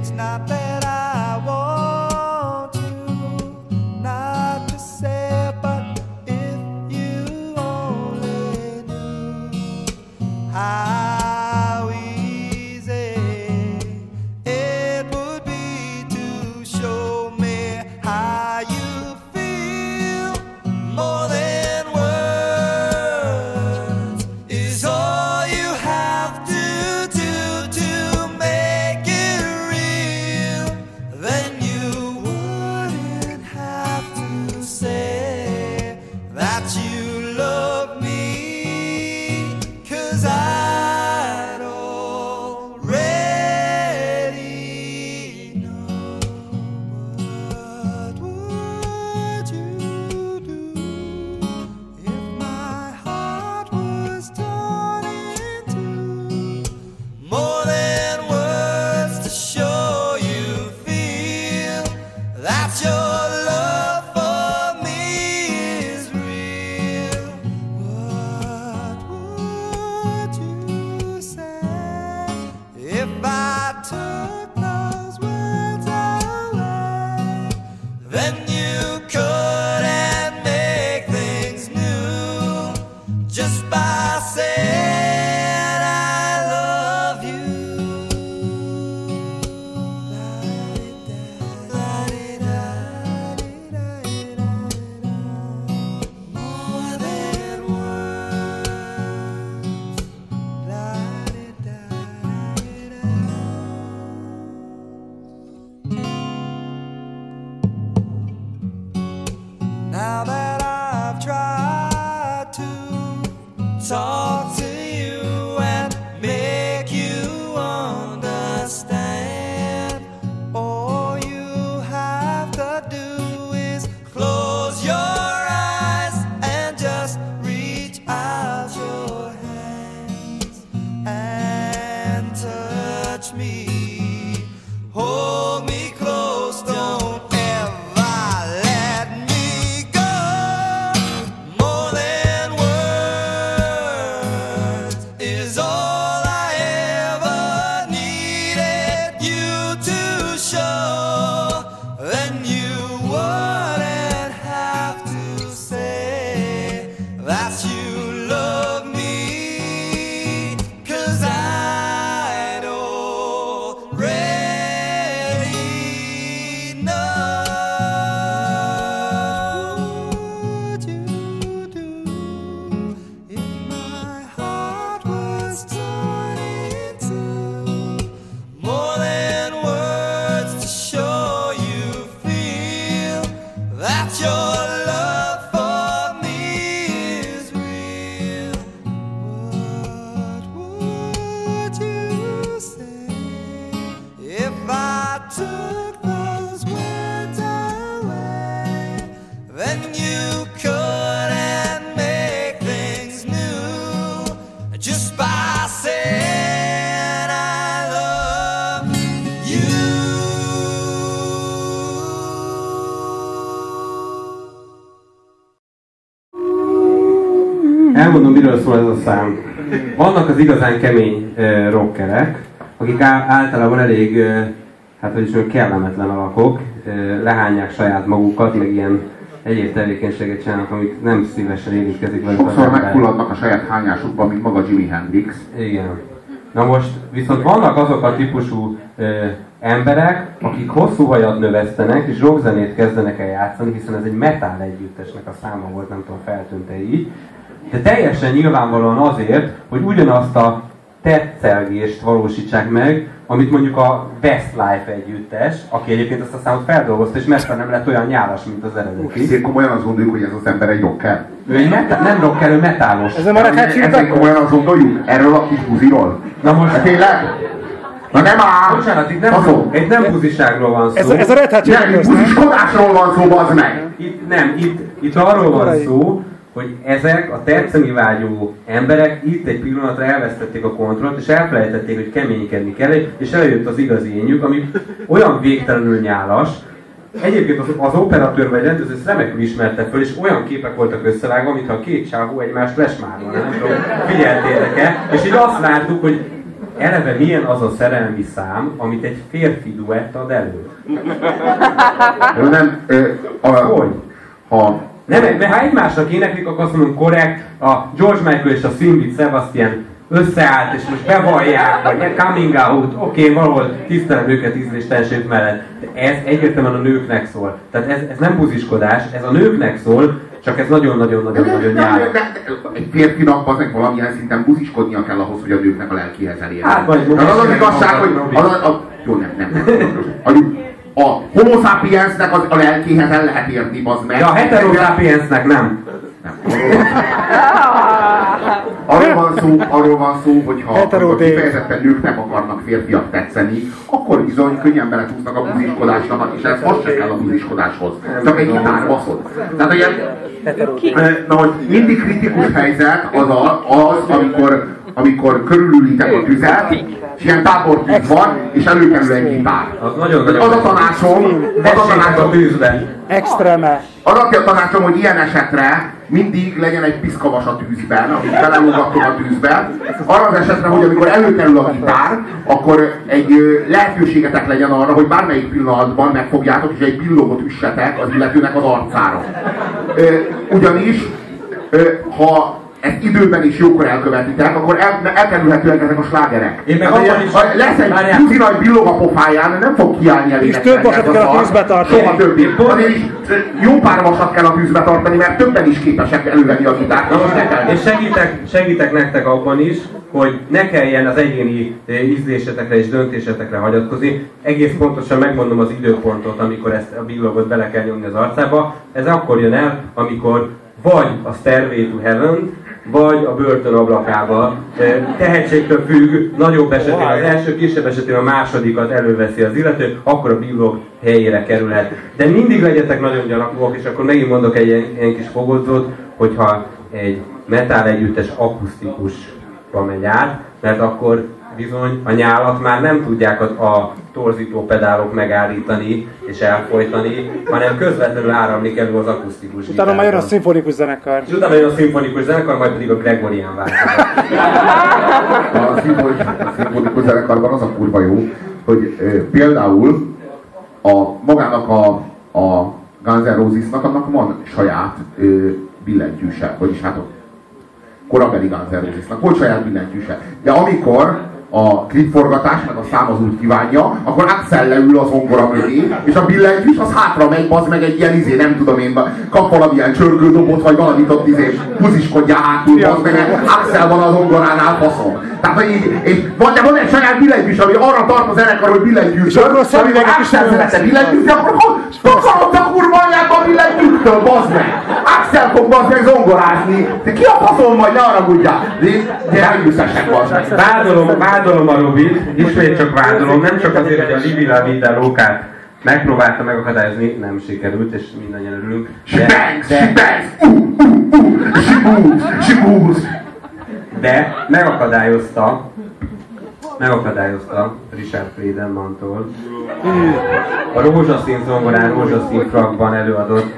it's not bad. Then you Elmondom, miről szól ez a szám. Vannak az igazán kemény rockerek, akik általában elég, hát hogy is mondjam, kellemetlen alakok, lehányják saját magukat, meg ilyen egyéb tevékenységet csinálnak, amik nem szívesen érintkezik velük Sokszor megfulladnak a saját hányásukban, mint maga Jimi Hendrix. Igen. Na most viszont vannak azok a típusú ö, emberek, akik hosszú hajat növesztenek és rockzenét kezdenek el játszani, hiszen ez egy metal együttesnek a száma volt, nem tudom, feltűnte így. De teljesen nyilvánvalóan azért, hogy ugyanazt a tetszelgést valósítsák meg, amit mondjuk a Westlife együttes, aki egyébként ezt a számot feldolgozta, és messze nem lett olyan nyálas, mint az eredeti. Szép komolyan azt gondoljuk, hogy ez az ember egy rocker. Ő egy metal, nem rocker, ő metálos. Ez nem a Peppers? komolyan azt gondoljuk? Erről a kis buziról? Na most, De tényleg? Na nem áll! bocsánat, itt nem, itt nem buziságról van szó. Ez, ez a Red Hot Nem, nem? buziskodásról van szó, bazd meg! Itt, nem, itt, itt arról van szó, hogy ezek a tetszeni vágyó emberek itt egy pillanatra elvesztették a kontrollt, és elfelejtették, hogy keménykedni kell, és eljött az igazi énjük, ami olyan végtelenül nyálas, Egyébként az, az operatőr vagy rendező ezt remekül ismerte föl, és olyan képek voltak összevágva, mintha a két csávó egymást lesmárolna, nem tudom, figyeltétek-e? És így azt láttuk, hogy eleve milyen az a szerelmi szám, amit egy férfi duett ad elő. Ö, Nem, ö, a, Hogy? ha Nem, mert ha egymásnak éneklik, akkor azt mondom korrekt, a George Michael és a Singit Sebastian összeállt, és most bevallják, vagy coming out, oké, okay, valahol tisztelem őket ízléstelenség mellett. De ez egyértelműen a nőknek szól. Tehát ez, ez nem buziskodás, ez a nőknek szól, csak ez nagyon-nagyon-nagyon-nagyon nem, egy férfinak aznek valamilyen szinten buziskodnia kell ahhoz, hogy a nőknek a lelkihez elérjen. Hát, vagy az az igazság, hogy az, a, jó, nem, nem, nem. A, homo sapiensnek az, a lelkéhez el lehet érni, bazd meg. De a heterosapiensnek nem. Nem. Arról van szó, arról van szó hogy ha Hetero amikor Dave. kifejezetten nőknek akarnak férfiak tetszeni, akkor bizony könnyen belecsúsznak a buziskodásnak, és ez most se kell a buziskodáshoz. Csak egy baszod. Tehát ilyen, na, hogy mindig kritikus helyzet az, a, az amikor, amikor körülülitek a tüzet, és ilyen tábortűz van, és előkerül egy gitár. Az nagyon-nagyon... Az a tanácsom, az a Tessék a tanácsom, tűzbe. Extreme. az a tanácsom, hogy ilyen esetre mindig legyen egy piszkavas a tűzben, amit belelógattok a tűzbe. Arra az esetre, hogy amikor előkerül a gitár, akkor egy lehetőségetek legyen arra, hogy bármelyik pillanatban megfogjátok, és egy pillót üssetek az illetőnek az arcára. Ugyanis, ha ezt időben is jókor elkövetitek, akkor el, elkerülhetőek ezek a slágerek. Én meg Tehát, abban is- ha lesz egy tuzi nagy billog a pofáján, nem fog kiállni elé. És több vasat kell a tűzbe tartani. Soha többé. Azért is jó pár vasat kell a tűzbe tartani, mert többen is képesek elővenni a gitárt. És és segítek, segítek nektek abban is, hogy ne kelljen az egyéni ízlésetekre és döntésetekre hagyatkozni. Egész pontosan megmondom az időpontot, amikor ezt a billogot bele kell nyomni az arcába. Ez akkor jön el, amikor vagy a Stairway to Heaven, vagy a börtön ablakába. Eh, Tehetségtől függ, nagyobb esetén az első, kisebb esetén a másodikat előveszi az illető, akkor a billog helyére kerülhet. De mindig legyetek nagyon gyanakvóak, és akkor megint mondok egy ilyen, kis fogodzót, hogyha egy metal együttes akusztikusba megy át, mert akkor bizony a nyálat már nem tudják a, a torzító pedálok megállítani és elfolytani, hanem közvetlenül áramlik elő az akusztikus Utána már jön a gitárban. szimfonikus zenekar. És utána jön a szimfonikus zenekar, majd pedig a Gregorian változat. A szimfonikus, a szimfonikus zenekarban az a kurva jó, hogy ö, például a, magának a, a Guns N' Rosesnak annak van saját ö, billentyűse, vagyis hát a korabeli Guns N' Rosesnak volt saját billentyűse. De amikor a klipforgatás, meg a szám az úgy kívánja, akkor Axel leül az ongora mögé, és a billentyűs az hátra megy, az meg egy ilyen izé, nem tudom én, kap valamilyen csörgődobot, vagy valamit ott izé, húziskodja hátul, az meg Axel van az ongoránál faszom. Tehát, hogy így, és van, de van egy saját billentyűs, ami arra tart a zenekar, hogy billentyűs. És akkor a amikor szemüvegek is szerette billentyűs, akkor fokalod a kurva anyába a billentyűstől, bazd meg! Axel fog bazd meg zongorázni. De ki a faszom vagy, ne haragudjál! Nem jusszassák bazd meg. Vádolom, vádolom a Robit, ismét csak vádolom, nem csak azért, hogy a Livila Vida Lókát megpróbálta megakadályozni, nem sikerült, és mindannyian örülünk. De, de, de megakadályozta, megakadályozta Richard Friedenmantól a rózsaszín zongorán, rózsaszín frakban előadott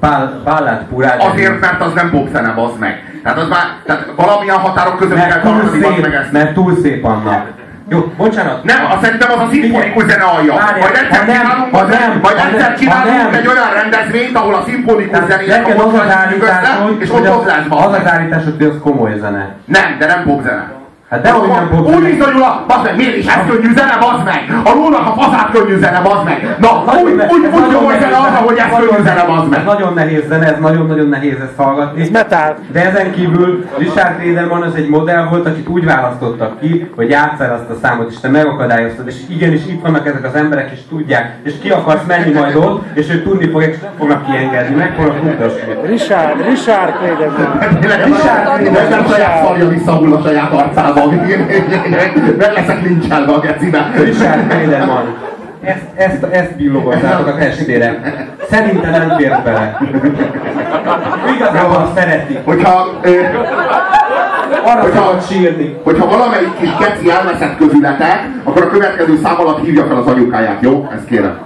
ball, ballát purát. Azért, mert az nem popzene, bazd meg. Tehát az már, tehát valamilyen határok között kell mert túl tartani, bazd meg szép, ezt. mert túl szép annak. Jó, bocsánat. Nem, azt szerintem az a szimfonikus zene alja. Várjál, Majd egyszer nem, csinálunk, ha nem, majd egyszer csinálunk nem. egy olyan rendezvényt, ahol a szimfonikus neked a az az mozgás össze, és ott az, ott lesz, az az állításod, hogy az komoly zene. Nem, de nem popzene. Hát de hogy nem. Úgy bizonyul a, bazd meg, miért is ez könnyű zene, bazd meg? A lónak a faszát könnyű zene, bazd meg. Na, úgy, ne- úgy, úgy nagyon komoly nehéz zene az, ahogy ez nagyon könnyű zene, bazd meg. Ez nagyon nehéz zene, ez nagyon-nagyon nehéz ezt hallgatni. Ez metal. De ezen kívül Richard Lederman az egy modell volt, akit úgy választottak ki, hogy játsszál azt a számot, és te megakadályoztad, és igenis itt vannak ezek az emberek, és tudják, és ki akarsz menni majd ott, és ők tudni fogják, és nem fognak kiengedni, meg fognak utasni. Richard, Richard Clayderman. Tényleg, nem saját szarja visszahull a saját arcába. Meg leszek lincselve a gecibe. Richard Lederman. Ezt, ezt, ezt billogottátok a testére. Szerintem nem fért bele. Igazából szeretik. Hogyha, ö, Arra Hogyha- sírni. hogyha valamelyik kis geci elveszett közületek, akkor a következő szám alatt hívja fel az anyukáját, jó? Ezt kérem.